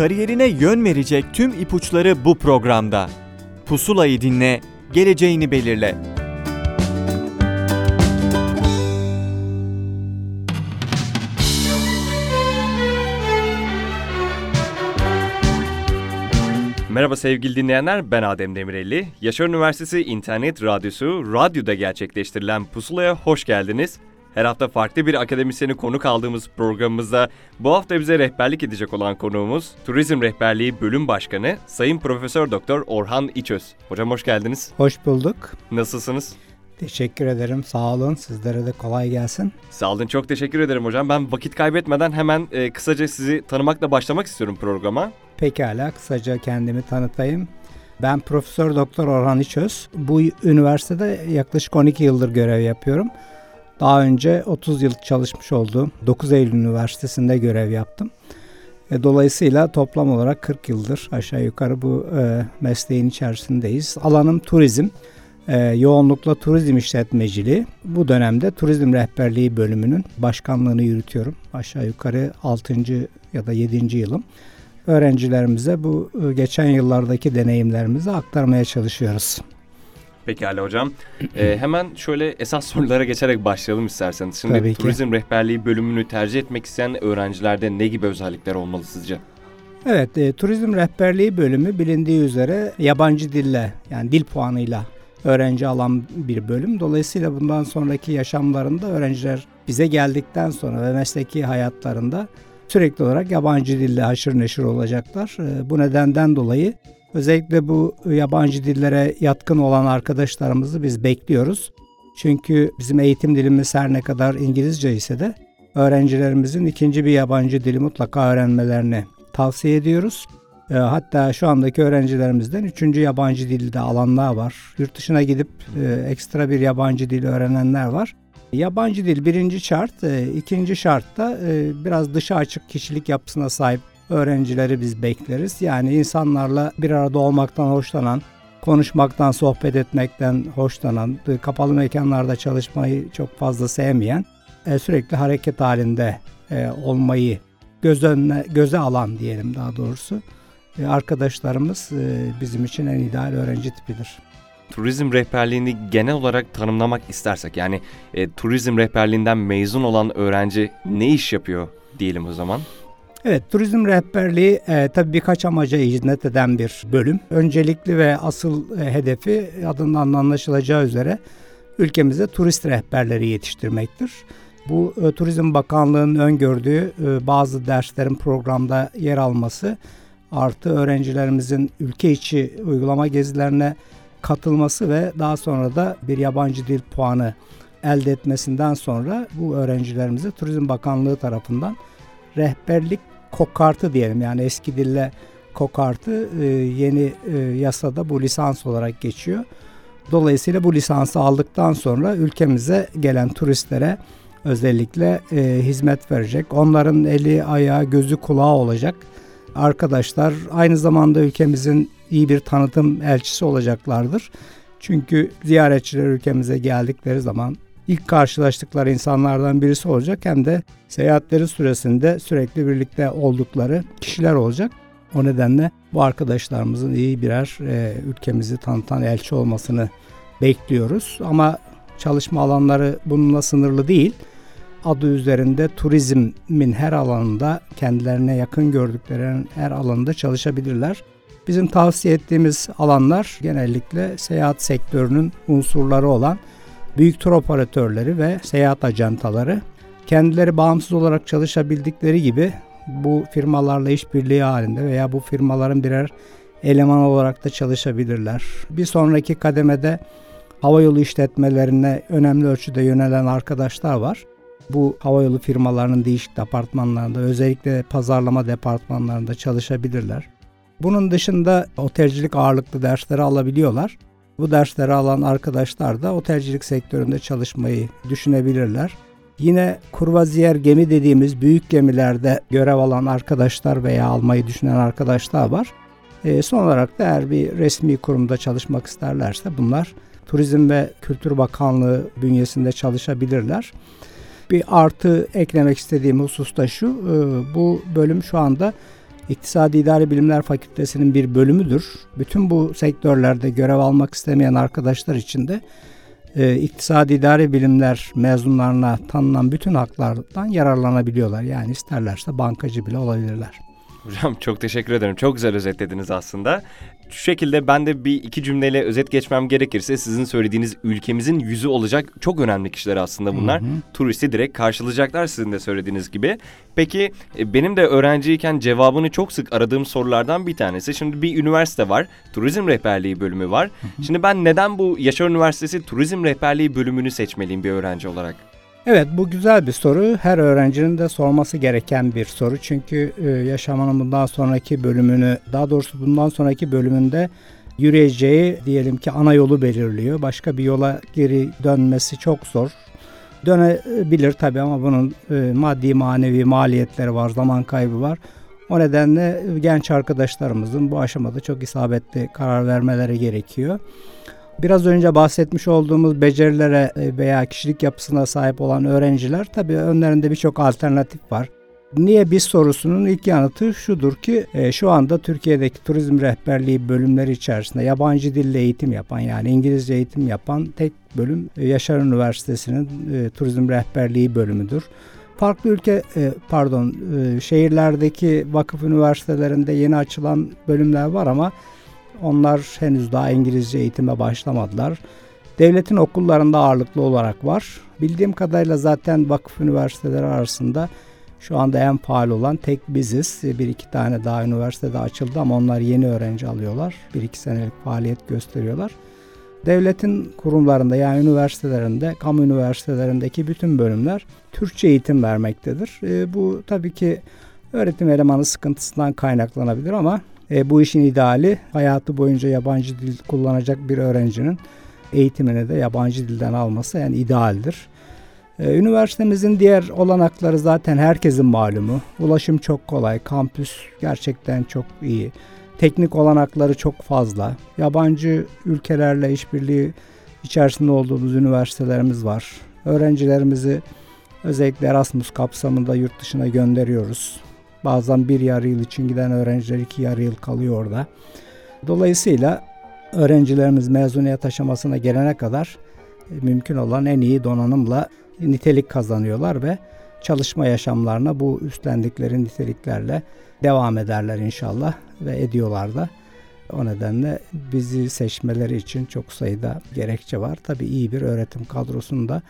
Kariyerine yön verecek tüm ipuçları bu programda. Pusulayı dinle, geleceğini belirle. Merhaba sevgili dinleyenler, ben Adem Demirelli. Yaşar Üniversitesi İnternet Radyosu, radyoda gerçekleştirilen Pusula'ya hoş geldiniz. Her hafta farklı bir akademisyeni konuk aldığımız programımızda bu hafta bize rehberlik edecek olan konuğumuz Turizm Rehberliği Bölüm Başkanı Sayın Profesör Doktor Orhan İçöz. Hocam hoş geldiniz. Hoş bulduk. Nasılsınız? Teşekkür ederim. Sağ olun. Sizlere de kolay gelsin. Sağ olun. Çok teşekkür ederim hocam. Ben vakit kaybetmeden hemen e, kısaca sizi tanımakla başlamak istiyorum programa. Pekala kısaca kendimi tanıtayım. Ben Profesör Doktor Orhan İçöz. Bu üniversitede yaklaşık 12 yıldır görev yapıyorum. Daha önce 30 yıl çalışmış olduğum 9 Eylül Üniversitesi'nde görev yaptım. E, dolayısıyla toplam olarak 40 yıldır aşağı yukarı bu e, mesleğin içerisindeyiz. Alanım turizm. E, yoğunlukla turizm işletmeciliği. Bu dönemde turizm rehberliği bölümünün başkanlığını yürütüyorum. Aşağı yukarı 6. ya da 7. yılım. Öğrencilerimize bu e, geçen yıllardaki deneyimlerimizi aktarmaya çalışıyoruz. Pekala hocam. Ee, hemen şöyle esas sorulara geçerek başlayalım isterseniz. Şimdi Tabii ki. turizm rehberliği bölümünü tercih etmek isteyen öğrencilerde ne gibi özellikler olmalı sizce? Evet, e, turizm rehberliği bölümü bilindiği üzere yabancı dille yani dil puanıyla öğrenci alan bir bölüm. Dolayısıyla bundan sonraki yaşamlarında öğrenciler bize geldikten sonra ve mesleki hayatlarında sürekli olarak yabancı dille haşır neşir olacaklar. E, bu nedenden dolayı özellikle bu yabancı dillere yatkın olan arkadaşlarımızı biz bekliyoruz. Çünkü bizim eğitim dilimiz her ne kadar İngilizce ise de öğrencilerimizin ikinci bir yabancı dili mutlaka öğrenmelerini tavsiye ediyoruz. E, Hatta şu andaki öğrencilerimizden üçüncü yabancı dilde alanlar var. Yurt dışına gidip e, ekstra bir yabancı dil öğrenenler var. Yabancı dil birinci şart, e, ikinci şartta e, biraz dışa açık kişilik yapısına sahip öğrencileri biz bekleriz. Yani insanlarla bir arada olmaktan hoşlanan, konuşmaktan, sohbet etmekten hoşlanan, kapalı mekanlarda çalışmayı çok fazla sevmeyen, e, sürekli hareket halinde e, olmayı göz önüne, göze alan diyelim daha doğrusu e, arkadaşlarımız bizim için en ideal öğrenci tipidir. Turizm rehberliğini genel olarak tanımlamak istersek yani e, turizm rehberliğinden mezun olan öğrenci ne iş yapıyor diyelim o zaman? Evet, turizm rehberliği e, tabii birkaç amaca hizmet eden bir bölüm. Öncelikli ve asıl e, hedefi adından anlaşılacağı üzere ülkemize turist rehberleri yetiştirmektir. Bu e, Turizm Bakanlığı'nın öngördüğü e, bazı derslerin programda yer alması artı öğrencilerimizin ülke içi uygulama gezilerine katılması ve daha sonra da bir yabancı dil puanı elde etmesinden sonra bu öğrencilerimize Turizm Bakanlığı tarafından rehberlik kokartı diyelim yani eski dille kokartı e, yeni e, yasada bu lisans olarak geçiyor. Dolayısıyla bu lisansı aldıktan sonra ülkemize gelen turistlere özellikle e, hizmet verecek. Onların eli, ayağı, gözü, kulağı olacak. Arkadaşlar aynı zamanda ülkemizin iyi bir tanıtım elçisi olacaklardır. Çünkü ziyaretçiler ülkemize geldikleri zaman ilk karşılaştıkları insanlardan birisi olacak hem de seyahatleri süresinde sürekli birlikte oldukları kişiler olacak. O nedenle bu arkadaşlarımızın iyi birer e, ülkemizi tanıtan elçi olmasını bekliyoruz. Ama çalışma alanları bununla sınırlı değil. Adı üzerinde turizmin her alanında kendilerine yakın gördükleri her alanında çalışabilirler. Bizim tavsiye ettiğimiz alanlar genellikle seyahat sektörünün unsurları olan büyük tur operatörleri ve seyahat ajantaları. Kendileri bağımsız olarak çalışabildikleri gibi bu firmalarla işbirliği halinde veya bu firmaların birer eleman olarak da çalışabilirler. Bir sonraki kademede havayolu işletmelerine önemli ölçüde yönelen arkadaşlar var. Bu havayolu firmalarının değişik departmanlarında özellikle pazarlama departmanlarında çalışabilirler. Bunun dışında otelcilik ağırlıklı dersleri alabiliyorlar. Bu dersleri alan arkadaşlar da otelcilik sektöründe çalışmayı düşünebilirler. Yine kurvaziyer gemi dediğimiz büyük gemilerde görev alan arkadaşlar veya almayı düşünen arkadaşlar var. E, son olarak da eğer bir resmi kurumda çalışmak isterlerse bunlar Turizm ve Kültür Bakanlığı bünyesinde çalışabilirler. Bir artı eklemek istediğim husus da şu, e, bu bölüm şu anda İktisadi İdari Bilimler Fakültesi'nin bir bölümüdür. Bütün bu sektörlerde görev almak istemeyen arkadaşlar için de e, İktisadi İdari Bilimler mezunlarına tanınan bütün haklardan yararlanabiliyorlar. Yani isterlerse bankacı bile olabilirler. Hocam çok teşekkür ederim. Çok güzel özetlediniz aslında. Şu şekilde ben de bir iki cümleyle özet geçmem gerekirse sizin söylediğiniz ülkemizin yüzü olacak çok önemli kişiler aslında bunlar. Hı hı. Turisti direkt karşılayacaklar sizin de söylediğiniz gibi. Peki e, benim de öğrenciyken cevabını çok sık aradığım sorulardan bir tanesi. Şimdi bir üniversite var. Turizm rehberliği bölümü var. Hı hı. Şimdi ben neden bu Yaşar Üniversitesi Turizm Rehberliği bölümünü seçmeliyim bir öğrenci olarak? Evet bu güzel bir soru. Her öğrencinin de sorması gereken bir soru. Çünkü e, yaşamanın bundan sonraki bölümünü, daha doğrusu bundan sonraki bölümünde yürüyeceği diyelim ki ana yolu belirliyor. Başka bir yola geri dönmesi çok zor. Dönebilir tabii ama bunun e, maddi manevi maliyetleri var, zaman kaybı var. O nedenle genç arkadaşlarımızın bu aşamada çok isabetli karar vermeleri gerekiyor. Biraz önce bahsetmiş olduğumuz becerilere e, veya kişilik yapısına sahip olan öğrenciler tabii önlerinde birçok alternatif var. Niye biz sorusunun ilk yanıtı şudur ki e, şu anda Türkiye'deki turizm rehberliği bölümleri içerisinde yabancı dille eğitim yapan yani İngilizce eğitim yapan tek bölüm e, Yaşar Üniversitesi'nin turizm rehberliği bölümüdür. Farklı ülke pardon şehirlerdeki vakıf üniversitelerinde yeni açılan bölümler var ama onlar henüz daha İngilizce eğitime başlamadılar. Devletin okullarında ağırlıklı olarak var. Bildiğim kadarıyla zaten vakıf üniversiteleri arasında şu anda en faal olan tek biziz. Bir iki tane daha üniversitede açıldı ama onlar yeni öğrenci alıyorlar. Bir iki senelik faaliyet gösteriyorlar. Devletin kurumlarında yani üniversitelerinde, kamu üniversitelerindeki bütün bölümler Türkçe eğitim vermektedir. E, bu tabii ki öğretim elemanı sıkıntısından kaynaklanabilir ama e, bu işin ideali hayatı boyunca yabancı dil kullanacak bir öğrencinin eğitimini de yabancı dilden alması yani idealdir. E, üniversitemizin diğer olanakları zaten herkesin malumu. Ulaşım çok kolay, kampüs gerçekten çok iyi. Teknik olanakları çok fazla. Yabancı ülkelerle işbirliği içerisinde olduğumuz üniversitelerimiz var. Öğrencilerimizi özellikle Erasmus kapsamında yurt dışına gönderiyoruz. Bazen bir yarı yıl için giden öğrenciler iki yarı yıl kalıyor orada. Dolayısıyla öğrencilerimiz mezuniyet aşamasına gelene kadar e, mümkün olan en iyi donanımla nitelik kazanıyorlar ve çalışma yaşamlarına bu üstlendikleri niteliklerle devam ederler inşallah ve ediyorlar da. O nedenle bizi seçmeleri için çok sayıda gerekçe var. Tabii iyi bir öğretim kadrosunu da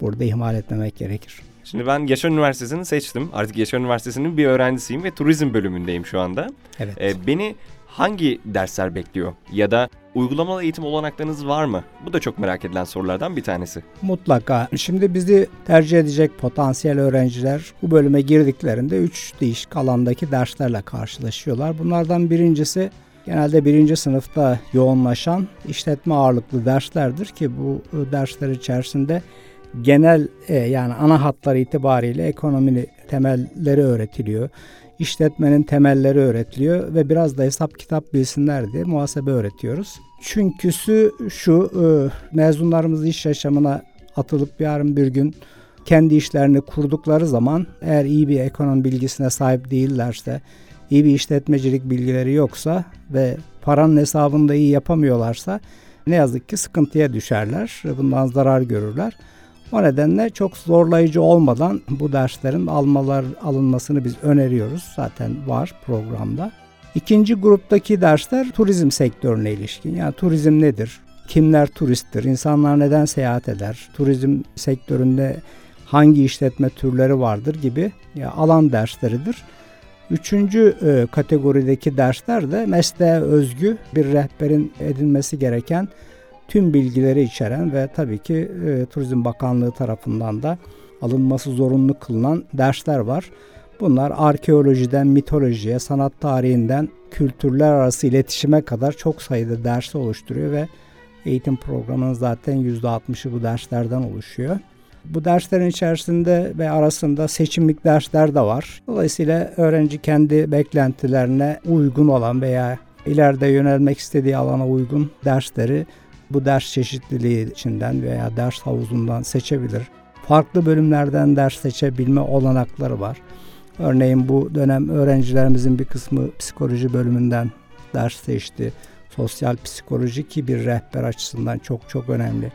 burada ihmal etmemek gerekir. Şimdi ben Yaşar Üniversitesi'ni seçtim. Artık Yaşar Üniversitesi'nin bir öğrencisiyim ve turizm bölümündeyim şu anda. Evet. Ee, beni hangi dersler bekliyor? Ya da uygulamalı eğitim olanaklarınız var mı? Bu da çok merak edilen sorulardan bir tanesi. Mutlaka. Şimdi bizi tercih edecek potansiyel öğrenciler bu bölüme girdiklerinde 3 değişik alandaki derslerle karşılaşıyorlar. Bunlardan birincisi genelde birinci sınıfta yoğunlaşan işletme ağırlıklı derslerdir ki bu dersler içerisinde genel e, yani ana hatlar itibariyle ekonominin temelleri öğretiliyor. İşletmenin temelleri öğretiliyor ve biraz da hesap kitap bilsinler diye muhasebe öğretiyoruz. Çünküsü şu e, mezunlarımız iş yaşamına atılıp yarın bir gün kendi işlerini kurdukları zaman eğer iyi bir ekonomi bilgisine sahip değillerse, iyi bir işletmecilik bilgileri yoksa ve paranın hesabını da iyi yapamıyorlarsa ne yazık ki sıkıntıya düşerler. Bundan zarar görürler. O nedenle çok zorlayıcı olmadan bu derslerin almalar alınmasını biz öneriyoruz. Zaten var programda. İkinci gruptaki dersler turizm sektörüne ilişkin. Yani turizm nedir? Kimler turisttir? İnsanlar neden seyahat eder? Turizm sektöründe hangi işletme türleri vardır gibi ya alan dersleridir. Üçüncü e, kategorideki dersler de mesleğe özgü bir rehberin edinmesi gereken tüm bilgileri içeren ve tabii ki e, Turizm Bakanlığı tarafından da alınması zorunlu kılınan dersler var. Bunlar arkeolojiden mitolojiye, sanat tarihinden kültürler arası iletişime kadar çok sayıda dersi oluşturuyor ve eğitim programının zaten %60'ı bu derslerden oluşuyor. Bu derslerin içerisinde ve arasında seçimlik dersler de var. Dolayısıyla öğrenci kendi beklentilerine uygun olan veya ileride yönelmek istediği alana uygun dersleri bu ders çeşitliliği içinden veya ders havuzundan seçebilir. Farklı bölümlerden ders seçebilme olanakları var. Örneğin bu dönem öğrencilerimizin bir kısmı psikoloji bölümünden ders seçti. Sosyal psikoloji ki bir rehber açısından çok çok önemli.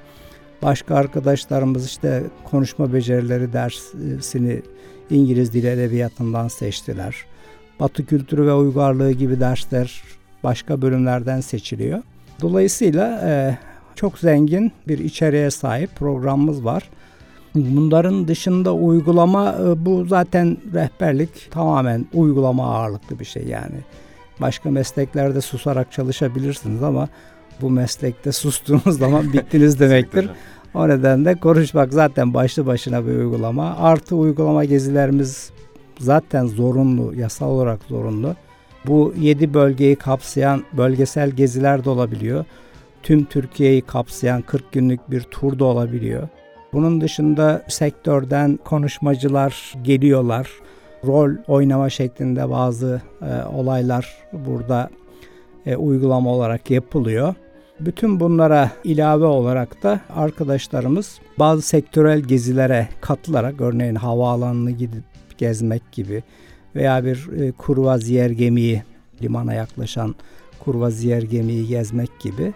Başka arkadaşlarımız işte konuşma becerileri dersini İngiliz dili edebiyatından seçtiler. Batı kültürü ve uygarlığı gibi dersler başka bölümlerden seçiliyor. Dolayısıyla e, çok zengin bir içeriğe sahip programımız var. Bunların dışında uygulama e, bu zaten rehberlik tamamen uygulama ağırlıklı bir şey yani. Başka mesleklerde susarak çalışabilirsiniz ama bu meslekte sustuğunuz zaman bittiniz demektir. O nedenle konuşmak zaten başlı başına bir uygulama. Artı uygulama gezilerimiz zaten zorunlu, yasal olarak zorunlu. Bu 7 bölgeyi kapsayan bölgesel geziler de olabiliyor. Tüm Türkiye'yi kapsayan 40 günlük bir tur da olabiliyor. Bunun dışında sektörden konuşmacılar geliyorlar. Rol oynama şeklinde bazı e, olaylar burada e, uygulama olarak yapılıyor. Bütün bunlara ilave olarak da arkadaşlarımız bazı sektörel gezilere katılarak örneğin havaalanını gidip gezmek gibi veya bir e, kurvaziyer gemiyi limana yaklaşan kurvaziyer gemiyi gezmek gibi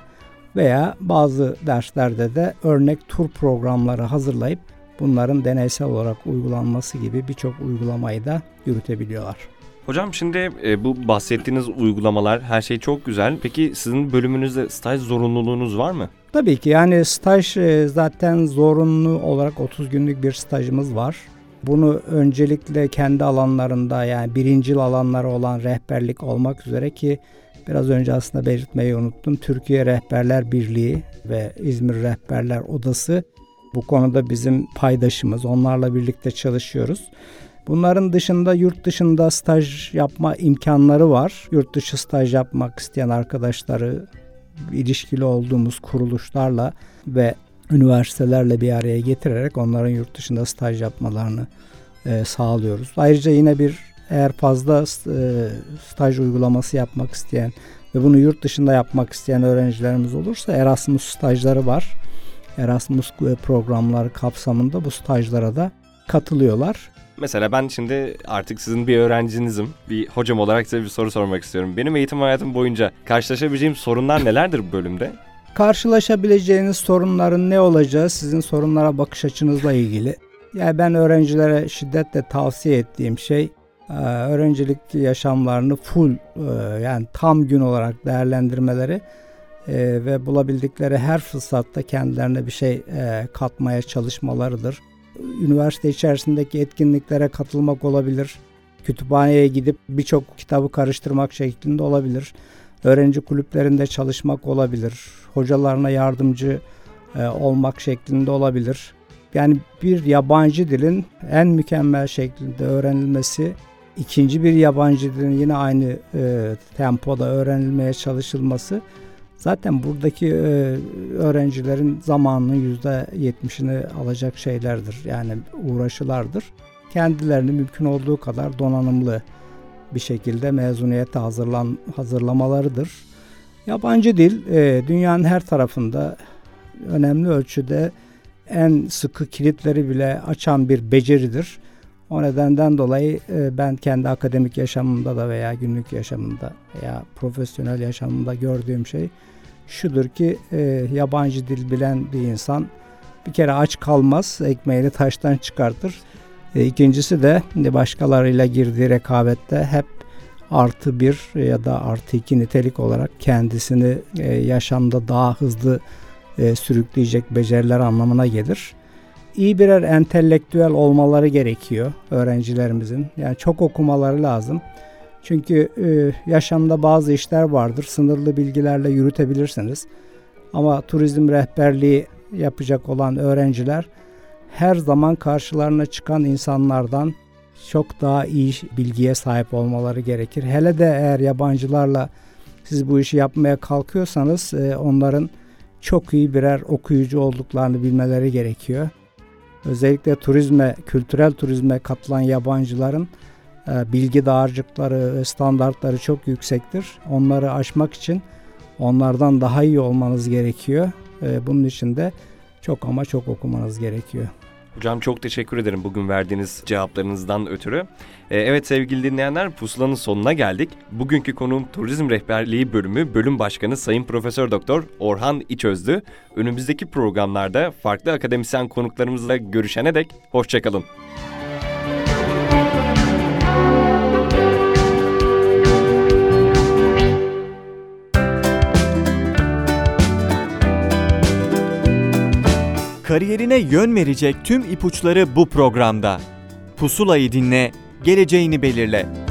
veya bazı derslerde de örnek tur programları hazırlayıp bunların deneysel olarak uygulanması gibi birçok uygulamayı da yürütebiliyorlar. Hocam şimdi e, bu bahsettiğiniz uygulamalar her şey çok güzel. Peki sizin bölümünüzde staj zorunluluğunuz var mı? Tabii ki yani staj e, zaten zorunlu olarak 30 günlük bir stajımız var. Bunu öncelikle kendi alanlarında yani birincil alanları olan rehberlik olmak üzere ki biraz önce aslında belirtmeyi unuttum. Türkiye Rehberler Birliği ve İzmir Rehberler Odası bu konuda bizim paydaşımız. Onlarla birlikte çalışıyoruz. Bunların dışında yurt dışında staj yapma imkanları var. Yurt dışı staj yapmak isteyen arkadaşları ilişkili olduğumuz kuruluşlarla ve üniversitelerle bir araya getirerek onların yurt dışında staj yapmalarını e, sağlıyoruz. Ayrıca yine bir eğer fazla e, staj uygulaması yapmak isteyen ve bunu yurt dışında yapmak isteyen öğrencilerimiz olursa Erasmus stajları var. Erasmus programları kapsamında bu stajlara da katılıyorlar. Mesela ben şimdi artık sizin bir öğrencinizim. Bir hocam olarak size bir soru sormak istiyorum. Benim eğitim hayatım boyunca karşılaşabileceğim sorunlar nelerdir bu bölümde? Karşılaşabileceğiniz sorunların ne olacağı sizin sorunlara bakış açınızla ilgili. Yani ben öğrencilere şiddetle tavsiye ettiğim şey e, öğrencilik yaşamlarını full e, yani tam gün olarak değerlendirmeleri e, ve bulabildikleri her fırsatta kendilerine bir şey katmaya çalışmalarıdır üniversite içerisindeki etkinliklere katılmak olabilir. Kütüphaneye gidip birçok kitabı karıştırmak şeklinde olabilir. Öğrenci kulüplerinde çalışmak olabilir. Hocalarına yardımcı e, olmak şeklinde olabilir. Yani bir yabancı dilin en mükemmel şekilde öğrenilmesi, ikinci bir yabancı dilin yine aynı e, tempoda öğrenilmeye çalışılması Zaten buradaki e, öğrencilerin zamanının yüzde yetmişini alacak şeylerdir. Yani uğraşılardır. Kendilerini mümkün olduğu kadar donanımlı bir şekilde mezuniyete hazırlan hazırlamalarıdır. Yabancı dil e, dünyanın her tarafında önemli ölçüde en sıkı kilitleri bile açan bir beceridir. O nedenden dolayı e, ben kendi akademik yaşamımda da veya günlük yaşamımda veya profesyonel yaşamımda gördüğüm şey şudur ki e, yabancı dil bilen bir insan bir kere aç kalmaz, ekmeğini taştan çıkartır. E, ikincisi de başkalarıyla girdiği rekabette hep artı bir ya da artı iki nitelik olarak kendisini e, yaşamda daha hızlı e, sürükleyecek beceriler anlamına gelir. İyi birer entelektüel olmaları gerekiyor öğrencilerimizin. Yani çok okumaları lazım. Çünkü yaşamda bazı işler vardır. Sınırlı bilgilerle yürütebilirsiniz. Ama turizm rehberliği yapacak olan öğrenciler her zaman karşılarına çıkan insanlardan çok daha iyi bilgiye sahip olmaları gerekir. Hele de eğer yabancılarla siz bu işi yapmaya kalkıyorsanız e, onların çok iyi birer okuyucu olduklarını bilmeleri gerekiyor. Özellikle turizme, kültürel turizme katılan yabancıların e, bilgi dağarcıkları standartları çok yüksektir. Onları aşmak için onlardan daha iyi olmanız gerekiyor. E, bunun için de çok ama çok okumanız gerekiyor. Hocam çok teşekkür ederim bugün verdiğiniz cevaplarınızdan ötürü. Ee, evet sevgili dinleyenler pusulanın sonuna geldik. Bugünkü konuğum Turizm Rehberliği bölümü bölüm başkanı Sayın Profesör Doktor Orhan İçözdü. Önümüzdeki programlarda farklı akademisyen konuklarımızla görüşene dek hoşçakalın. Kariyerine yön verecek tüm ipuçları bu programda. Pusulayı dinle, geleceğini belirle.